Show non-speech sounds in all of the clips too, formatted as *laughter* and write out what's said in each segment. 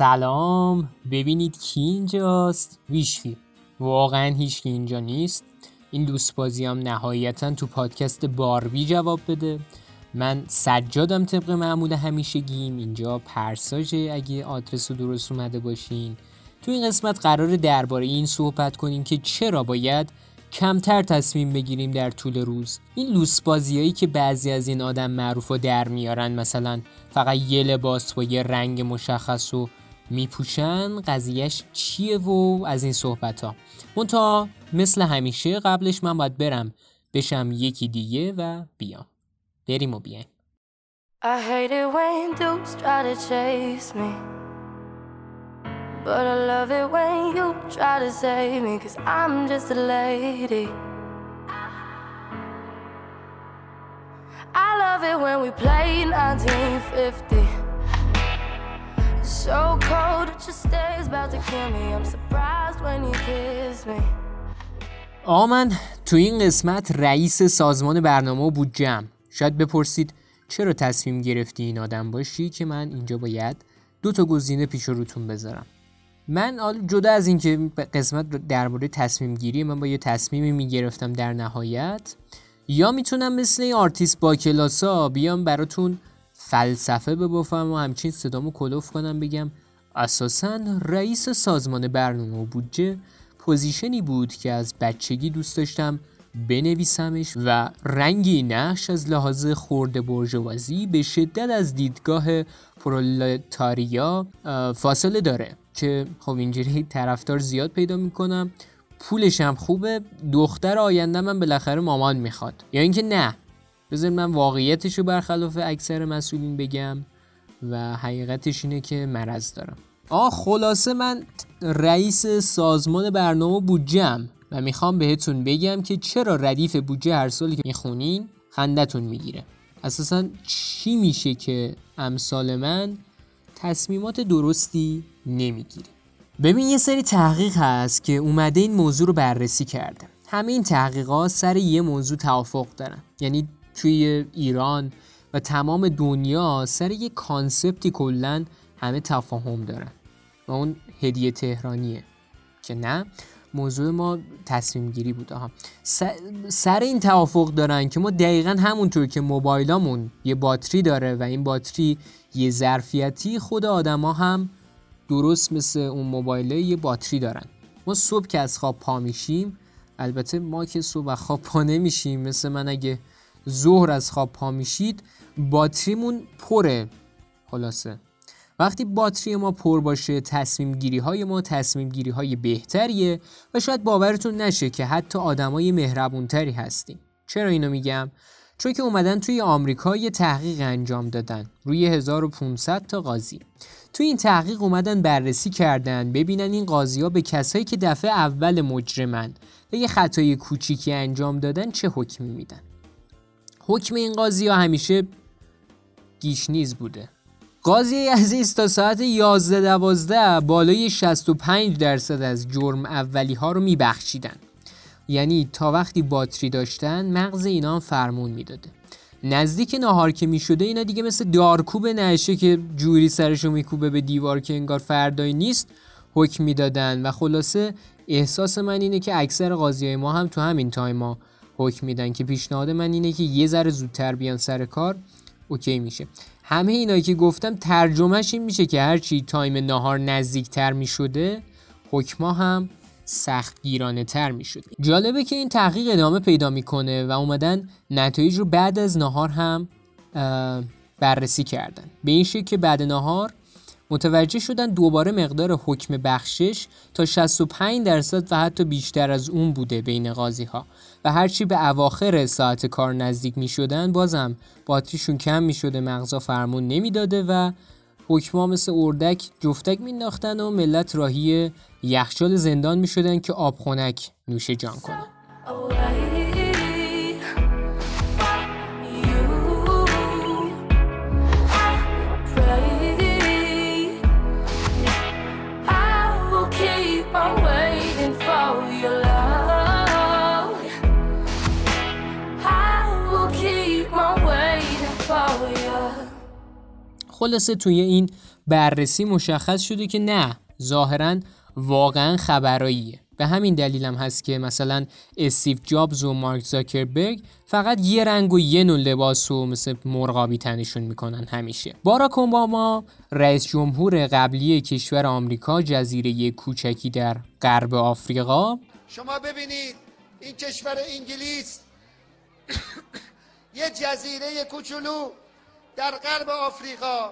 سلام. ببینید کی اینجاست؟ ویشفی واقعا هیچ کی اینجا نیست. این دوست بازی نهایتا تو پادکست باربی جواب بده. من سجادم طبق معمول همیشگیم. اینجا پرساژه اگه آدرس رو درست اومده باشین. تو این قسمت قرار درباره این صحبت کنیم که چرا باید کمتر تصمیم بگیریم در طول روز. این لوس بازیایی که بعضی از این آدم معروف در میارن مثلا فقط یه لباس با یه رنگ مشخص و میپوشن قضیهش چیه و از این صحبت ها منتها مثل همیشه قبلش من باید برم بشم یکی دیگه و بیام بریم و بیایم I hate it when dudes try to chase me But I love it when you try to save me Cause I'm just a lady I love it when we play 1950 So cold it just stays about to kill me. I'm surprised when you kiss me. آقا من تو این قسمت رئیس سازمان برنامه و بودجم شاید بپرسید چرا تصمیم گرفتی این آدم باشی که من اینجا باید دو تا گزینه پیش روتون بذارم. من جدا از اینکه قسمت درباره تصمیم گیری من با یه تصمیمی می‌گرفتم در نهایت یا می‌تونم مثل این آرتیست با کلاسا بیام براتون فلسفه ببافم و همچین صدامو کلفت کنم بگم. اساسا رئیس سازمان برنامه و بودجه position ی بود که از بچگی دوست داشتم بنویسمش و رنگی نقش از لحاظ خرده بورژوازی به شدت از دیدگاه پرولتاریا فاصله داره. که خب اینجوری طرفدار زیاد پیدا می‌کنم. پولش هم خوبه. دختر آینده من بالاخره مامان می‌خواد. یا اینکه نه. بذار من واقعیتش رو برخلاف اکثر مسئولین بگم و حقیقتش اینه که مرض دارم. آه خلاصه من رئیس سازمان برنامه بودجم و می‌خوام بهتون بگم که چرا ردیف بودجه هر سالی که می‌خونین خندتون می‌گیره. اساسا چی میشه که امثال من تصمیمات درستی نمی‌گیره؟ ببین یه سری تحقیق هست که اومده این موضوع رو بررسی کرده. همه این تحقیقات سر یه موضوع توافق دارن. یعنی توی ایران و تمام دنیا سر یه کانسپتی کلا همه تفاهم دارن و اون هدیه تهرانیه که نه موضوع ما تصمیم گیری بود آها. سر این توافق دارن که ما دقیقا همونطور که موبایلامون یه باتری داره و این باتری یه ظرفیتی خود آدما هم درست مثل اون موبایله یه باتری دارن. ما صبح که از خواب پا میشیم البته ما که صبح خواب پا نمیشیم مثل من اگه ظهر از خواب پا میشید باتریمون پره. خلاصه. وقتی باتری ما پر باشه تصمیم گیری های ما تصمیم گیری های بهتریه و شاید باورتون نشه که حتی آدمای مهربونتری هستیم. چرا اینو میگم؟ چون که اومدن توی آمریکا یه تحقیق انجام دادن. روی 1500 تا قاضی. توی این تحقیق اومدن بررسی کردن ببینن این قاضی ها به کسایی که دفعه اول مجرمن و یه خطای کوچیکی انجام دادن چه حکمی میدن. حکم این قاضی ها همیشه گیشنیز بوده. قاضی عزیز تا ساعت 11 دوازده بالای 65 درصد از جرم اولی ها رو میبخشیدن. یعنی تا وقتی باتری داشتن مغز اینا هم فرمون می‌داده. نزدیک نهار که می‌شده اینا دیگه مثل دارکوب نشه که جوری سرشو میکوبه به دیوار که انگار فردایی نیست حکم می‌دادن. و خلاصه احساس من اینه که اکثر قاضی های ما هم تو همین time ا حکم میدن که پیشنهاد من اینه که یه ذره زودتر بیان سر کار okay میشه همه اینایی که گفتم ترجمهش این میشه که هرچی time نهار نزدیکتر می‌شده حکما هم سخت گیرانه تر می شده. جالبه که این تحقیق ادامه پیدا می‌کنه و اومدن نتایج رو بعد از نهار هم بررسی کردن به این شکل که بعد نهار متوجه شدن دوباره مقدار حکم بخشش تا 65 درصد و حتی بیشتر از اون بوده بین قاضی ها و هرچی به اواخر ساعت کار نزدیک می شدن بازم باتریشون کم می شده مغزا فرمون نمی‌داده و حکما مثل اردک جفتک مینداختن و ملت راهی یخچال زندان می شدن که آب خونک نوش جان کنن خلاصه توی این بررسی مشخص شده که نه ظاهرا واقعا خبراییه. به همین دلیل هم هست که مثلا استیو جابز و مارک زاکربرگ فقط یه رنگ و یه نوع لباس و مثل مرغابی تنشون می‌کنن همیشه. باراک اوباما رئیس جمهور قبلی کشور آمریکا جزیره کوچکی در غرب آفریقا. شما ببینید این کشور انگلیس *coughs* یه جزیره کوچولو در غرب آفریقا.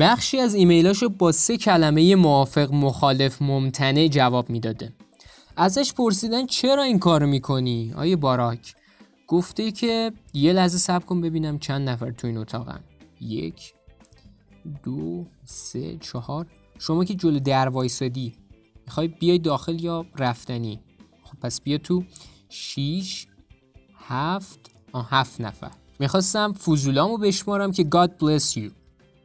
بخشی از ایمیلاشو با سه کلمه موافق مخالف ممتنع جواب می‌داده. ازش پرسیدن چرا این کار می‌کنی؟ آیه باراک. گفته که یه لحظه سب کن ببینم چند نفر تو این اتاقن. یک دو سه چهار. شما که جلو در وایسادی. می‌خوای بیای داخل یا رفتنی؟ خب پس بیا تو شیش هفت آه هفت نفر. می‌خواستم فوزولامو بشمارم که God bless you.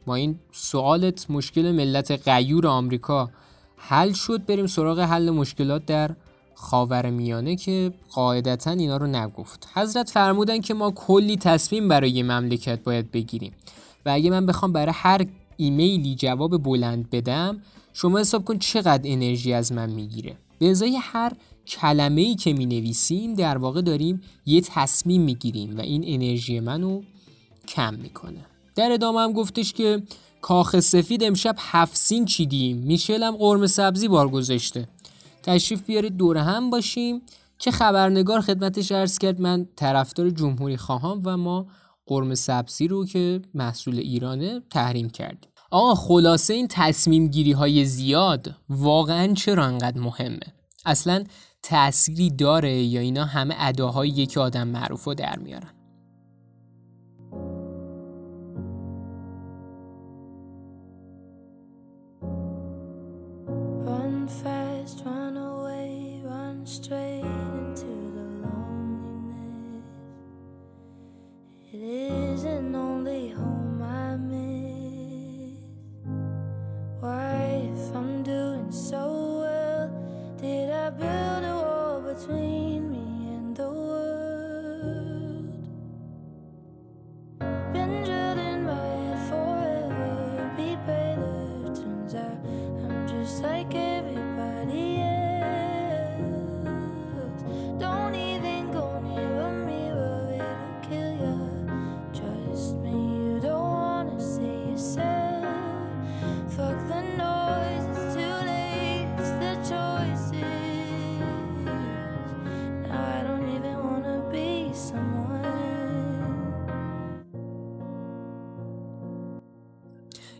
با این سوالت مشکل ملت غیور آمریکا حل شد بریم سراغ حل مشکلات در خاور میانه که قاعدتا اینا رو نگفت. حضرت فرمودن که ما کلی تصمیم برای مملکت باید بگیریم. و اگه من بخوام برای هر ایمیلی جواب بلند بدم شما حساب کن چقدر انرژی از من می‌گیره. به ازای هر کلمه ای که می نویسیم در واقع داریم یه تصمیم می‌گیریم و این انرژی منو کم می‌کنه. در ادامه هم گفتش که کاخ سفید امشب هفسین چیدیم. میشل هم قرم سبزی بار گذاشته. تشریف بیارید دور هم باشیم. که خبرنگار خدمتش ارز کرد من طرفدار جمهوری خواهم و ما قرم سبزی رو که محصول ایرانه تحریم کردیم. آقا خلاصه این تصمیم گیری های زیاد واقعا چرا انقدر مهمه؟ اصلا تأثیری داره یا اینا همه اداهایی که آدم معروف رو در میارن؟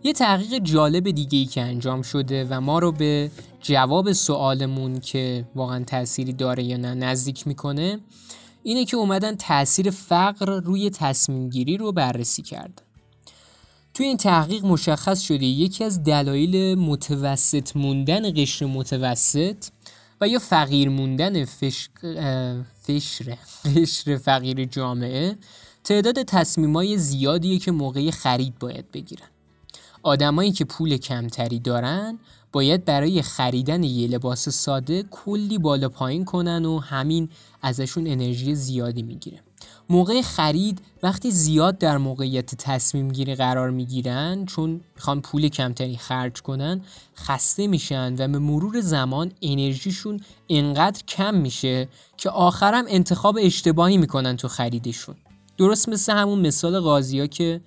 یه تحقیق جالب دیگه ای که انجام شده و ما رو به جواب سوالمون که واقعا تأثیری داره یا نه نزدیک می‌کنه اینه که اومدن تاثیر فقر روی تصمیم گیری رو بررسی کرد. توی این تحقیق مشخص شده یکی از دلایل متوسط موندن قشر متوسط و یا فقیر موندن فش... فشر قشر فقیر جامعه تعداد تصمیمای زیادیه که موقع خرید باید بگیرن آدمایی که پول کمتری دارن باید برای خریدن یه لباس ساده کلی بالا پایین کنن و همین ازشون انرژی زیادی می‌گیره. موقع خرید وقتی زیاد در موقعیت تصمیم گیری قرار می‌گیرن چون می‌خوان پول کمتری خرج کنن خسته میشن و به مرور زمان انرژیشون انقدر کم میشه که آخرم انتخاب اشتباهی می‌کنن تو خریدشون. درست مثل همون مثال قاضی که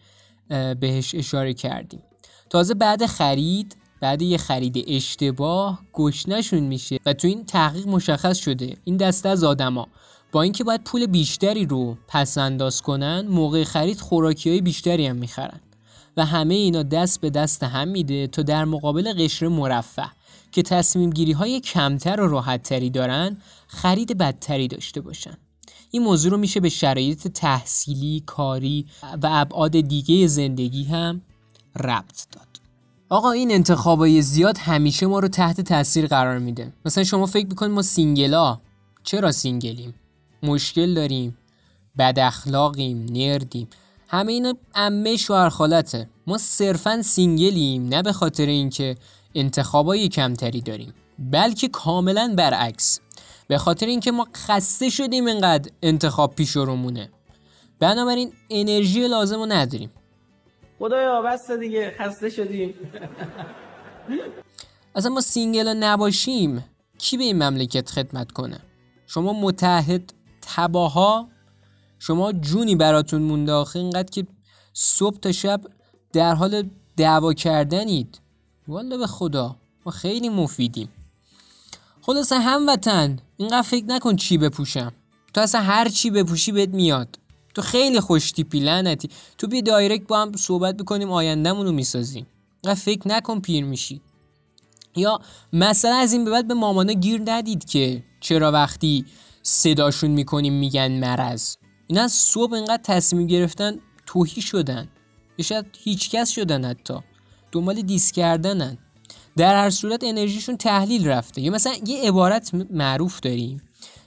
بهش اشاره کردیم. تازه بعد خرید بعد یه خرید اشتباه گشنشون میشه و تو این تحقیق مشخص شده. این دسته از آدما. با اینکه باید پول بیشتری رو پس انداز کنن موقع خرید خوراکی های بیشتری هم می‌خرن. و همه اینا دست به دست هم میده تا در مقابل قشر مرفه که تصمیم گیری های کمتر و راحت تری دارن خرید بدتری داشته باشن. این موضوع رو میشه به شرایط تحصیلی، کاری و ابعاد دیگه زندگی هم ربط داد. آقا این انتخابای زیاد همیشه ما رو تحت تاثیر قرار میده. مثلا شما فکر می‌کنید ما single ا. چرا single یم؟ مشکل داریم. بد اخلاقیم nerd یم. همه اینا عمه شوهر خالته ما صرفا single یم نه به خاطر اینکه انتخابای کمتری داریم بلکه کاملا برعکس. به خاطر اینکه ما خسته شدیم اینقدر انتخاب پیش رومونه بنابراین انرژی لازم رو نداریم. خدایا بس دیگه خسته شدیم. اصلا ما single نباشیم کی به این مملکت خدمت کنه؟ شما متحد تباها شما جونی براتون مونده آخه اینقدر که صبح تا شب در حال دعوا کردنید. والا به خدا ما خیلی مفیدیم. خلاصه هموطن اینقدر فکر نکن چی بپوشم. تو اصلا هر چی بپوشی بهت میاد. تو خیلی خوش تیپی لعنتی. تو بیا دایرکت با هم صحبت بکنیم آیندهمون رو می‌سازیم. اینقدر فکر نکن پیر میشی. یا مثلا از این به بعد به مامانا گیر ندید که چرا وقتی صداشون می‌کنیم میگن مرض. اینا صبح اینقدر تصمیم گرفتن توهی شدن. یا شاید هیچکس شدن حتی. دنبال دیس کردنن. در هر صورت انرژیشون تحلیل رفته. یا مثلا یه عبارت معروف داریم.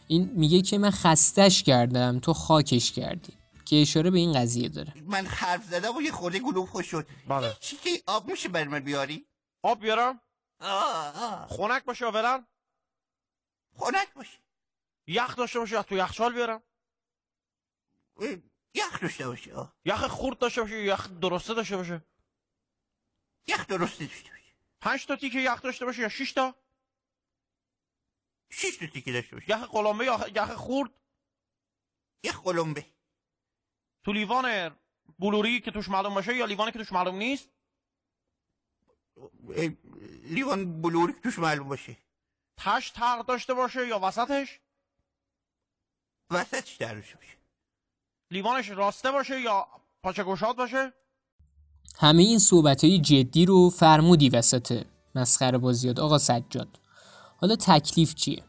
این میگه که من خستش کردم تو خاکش کردی. که اشاره به این قضیه داره. من حرف زدم و یه خورده گلوب خوش شد. بله. چی که آب میشه بر من بیاری؟ آب بیارم؟ آه آه. خنک باشه اولا خنک باشه. یخ داشته باشه تو یخچال بیارم. یخ داشته باشه آه. یخ خورد داشته باشه یخ درسته داشته باشه؟ یخ درسته داشته باشه. پنج تا تیکه یخ داشته باشه یا 6 تا؟ شیش تا تیکه داشته باشه. یخ قلمبه یا یخ خورد یخ قلمبه. تو لیوان بلوری که توش معلوم باشه یا لیوانی که توش معلوم نیست؟ لیوان بلوری که توش معلوم باشه. تش تق داشته باشه یا وسطش؟ وسطش در باشه. لیوانش راسته باشه یا پاچه گشاد باشه؟ همه این صحبت های جدی رو فرمودی وسط مسخره بازیات. آقا سجاد حالا تکلیف چیه؟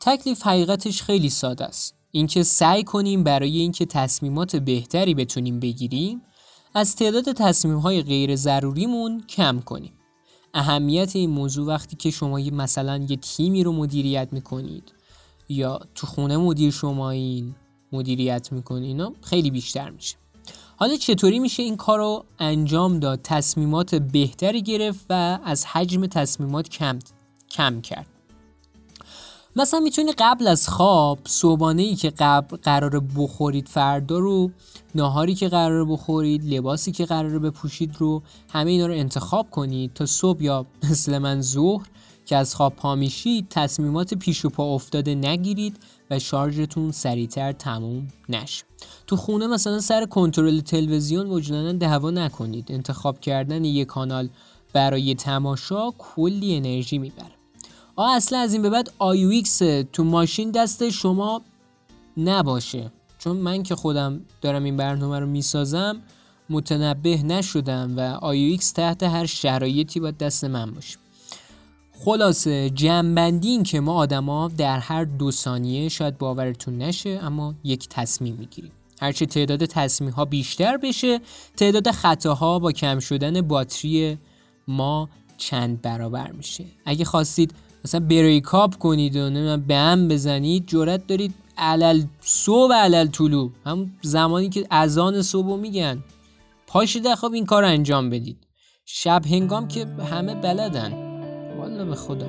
تکلیف حقیقتش خیلی ساده است. اینکه سعی کنیم برای اینکه تصمیمات بهتری بتونیم بگیریم از تعداد تصمیم های غیر ضروریمون کم کنیم. اهمیت این موضوع وقتی که شما مثلا یه تیمی رو مدیریت می‌کنید یا تو خونه مدیر شما این مدیریت می‌کنید اینا خیلی بیشتر میشه. حالا چطوری میشه این کار رو انجام داد؟ تصمیمات بهتری گرفت و از حجم تصمیمات کم کم کرد. مثلا می‌تونی قبل از خواب صبحانه ای که قبل قرار بخورید فردا رو ناهاری که قرار بخورید لباسی که قرار بپوشید رو همه اینا رو انتخاب کنید تا صبح یا مثل من ظهر که از خواب پا میشید تصمیمات پیش و پا افتاده نگیرید و شارژتون سریعتر تموم نشه. تو خونه مثلا سر کنترل تلویزیون وجدانا دعوا نکنید. انتخاب کردن یک کانال برای تماشا کلی انرژی می‌بره. آ اصلا از این به بعد آیویکس تو ماشین دست شما نباشه. چون من که خودم دارم این برنامه رو می‌سازم متنبه نشدم و آیویکس تحت هر شرایطی باید دست من باشه. خلاصه جنبندی که ما آدما در هر دو ثانیه شاید باورتون نشه اما یک تصمیم می‌گیریم. هرچه تعداد تصمیم ها بیشتر بشه تعداد خطاها با کم شدن باتری ما چند برابر میشه. اگه خواستید مثلا بریکاپ کنید و نمی‌دونم به هم بزنید جرأت دارید علل صبح علل طلوع. هم زمانی که اذان صبح میگن. پاشید خواب این کار انجام بدید. شب هنگام که همه بلدن. والا به خدا.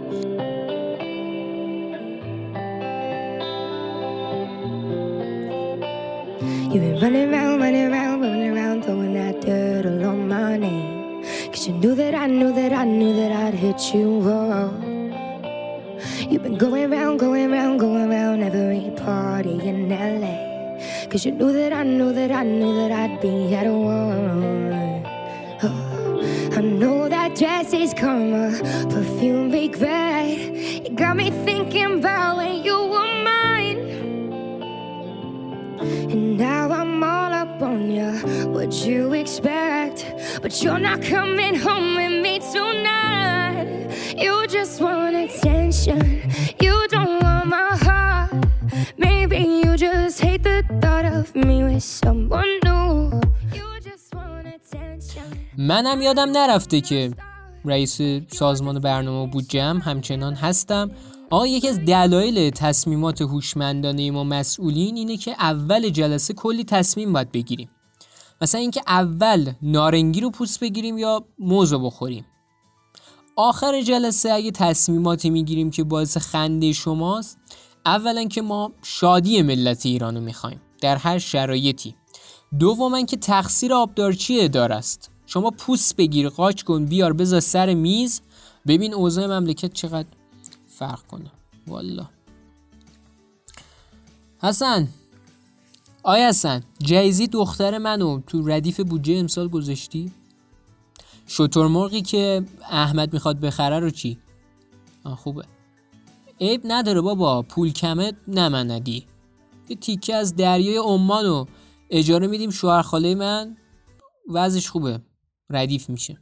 You've been running around, running around, running around, throwing that dirt on my name. Cause you knew that I knew that I knew that I'd hit you wrong. You've been going round, going round, going round every party in LA. Cause you knew that I knew that I knew that I'd be at one. Oh, I know that dress is karma, perfume regret. You got me thinking about when you were mine. And now I'm all up on you. What you expect? But you're not coming home with me tonight. You just want attention. You don't want my heart. Maybe you just hate the thought of me with someone new. You just want attention. منم یادم نرفته که رئیس سازمان برنامه بودجه هم همچنان هستم آقا یکی از دلایل تصمیمات هوشمندانه ما مسئولین اینه که اول جلسه کلی تصمیم باید بگیریم مثلا اینکه اول نارنگی رو پوست بگیریم یا موز رو بخوریم آخر جلسه اگه تصمیماتی می‌گیریم که باعث خنده شماست اولا که ما شادی ملت ایران رو می‌خوایم در هر شرایطی. دوم که تقصیر آبدارچی اداره است؟ شما پوست بگیر قاچ کن بیار بذار سر میز. ببین اوضاع مملکت چقدر فرق کنه. والا حسن. آیا حسن جایزی دختر منو تو ردیف بودجه امسال گذاشتی؟ شطرمرغی که احمد می‌خواد بخره رو چی؟ آه خوبه عیب نداره بابا پول کمه نمندی یه تیکه از دریای عمان رو اجاره میدیم شوهر خاله من وضعش خوبه ردیف میشه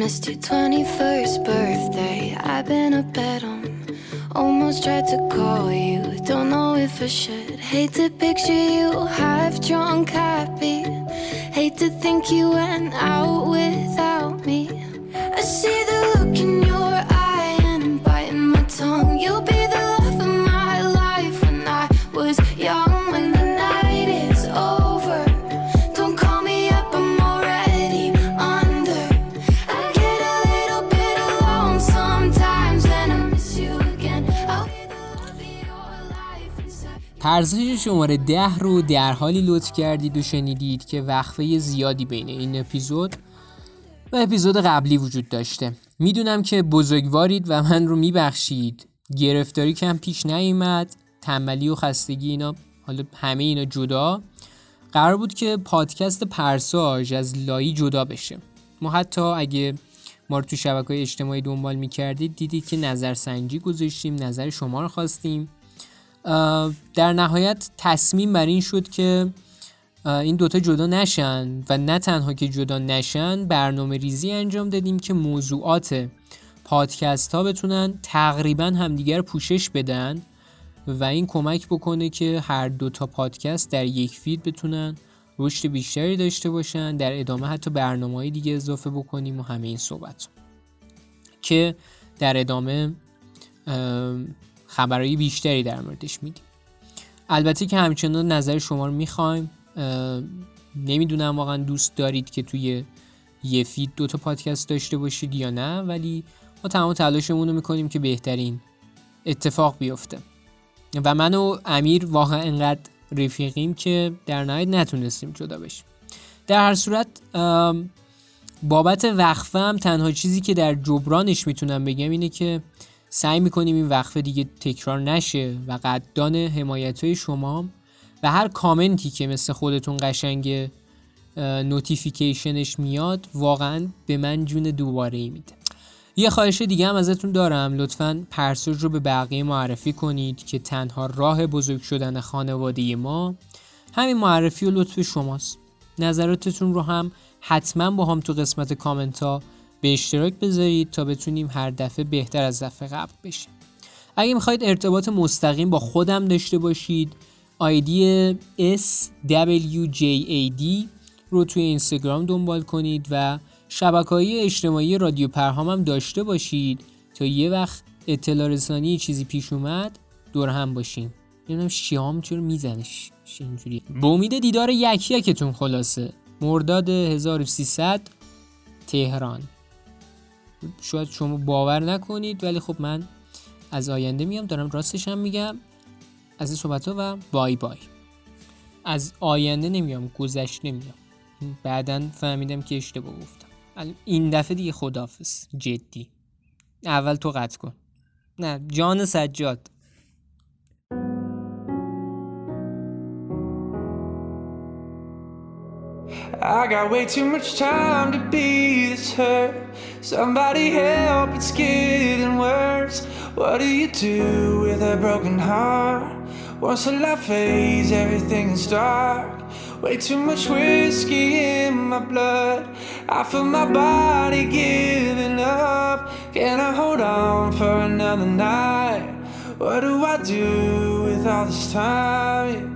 missed your 21st birthday. I've been a bed on. Almost tried to call you. Don't know if I should. Hate to picture you half drunk, happy. Hate to think you went out without me. I see پرسش شماره ده رو در حالی لطف کردید و شنیدید که وقفه زیادی بین این اپیزود و اپیزود قبلی وجود داشته. می‌دونم که بزرگوارید و من رو میبخشید. گرفتاری کم پیش نیومد. تنبلی و خستگی اینا حالا همه اینا جدا. قرار بود که پادکست پرساژ از لایی جدا بشه. ما حتی اگه ما رو تو شبکه اجتماعی دنبال می‌کردید دیدید که نظرسنجی گذاشتیم نظر شما رو خواستیم. در نهایت تصمیم بر این شد که این دوتا جدا نشن و نه تنها که جدا نشن برنامه ریزی انجام دادیم که موضوعات پادکست ها بتونن تقریبا همدیگر پوشش بدن و این کمک بکنه که هر دوتا پادکست در یک فید بتونن رشد بیشتری داشته باشن در ادامه حتی برنامه های دیگه اضافه بکنیم و همه این صحبت که در ادامه خبرهای بیشتری در موردش میدیم. البته که همچنان نظر شما رو می‌خوایم نمی‌دونم واقعا دوست دارید که توی یه فید دوتا پادکست داشته باشید یا نه ولی ما تمام تلاشمون رو می‌کنیم که بهترین اتفاق بیفته. و من و امیر واقعا انقدر رفیقیم که در نهایت نتونستیم جدا بشیم. در هر صورت بابت وقفه هم تنها چیزی که در جبرانش می‌تونم بگم اینه که سعی می‌کنیم این وقفه دیگه تکرار نشه و قدردان حمایت های شما و هر کامنتی که مثل خودتون قشنگ notification ش میاد واقعا به من جون دوباره ای میده. یه خواهش دیگه هم ازتون دارم. لطفا پرسوج رو به بقیه معرفی کنید که تنها راه بزرگ شدن خانواده ما همین معرفی و لطف شماست. نظراتتون رو هم حتما با هم تو قسمت کامنت ها به اشتراک بذارید تا بتونیم هر دفعه بهتر از دفعه قبل بشیم. اگه می‌خواید ارتباط مستقیم با خودم داشته باشید آیدی SWJAD رو توی اینستاگرام دنبال کنید و شبکه های اجتماعی رادیو پرهام هم داشته باشید تا یه وقت اطلاع رسانی چیزی پیش اومد دور هم باشیم. نمی‌دونم شیام چرا میزنش اینجوری. به امید دیدار یکی یکتون خلاصه. مرداد 1300 تهران. شاید شما باور نکنید ولی خب من از آینده میام دارم راستش هم میگم. از این صحبت ها و بای بای. از آینده نمیام گذشته نمیام. بعدا فهمیدم که اشتباه گفتم. این دفعه دیگه خدافز جدی. اول تو قطع کن. نه جان سجاد. I got way too much time to be this hurt. Somebody help, it's getting worse. What do you do with a broken heart? Once the light fades, everything is dark. Way too much whiskey in my blood. I feel my body giving up. Can I hold on for another night? What do I do with all this time?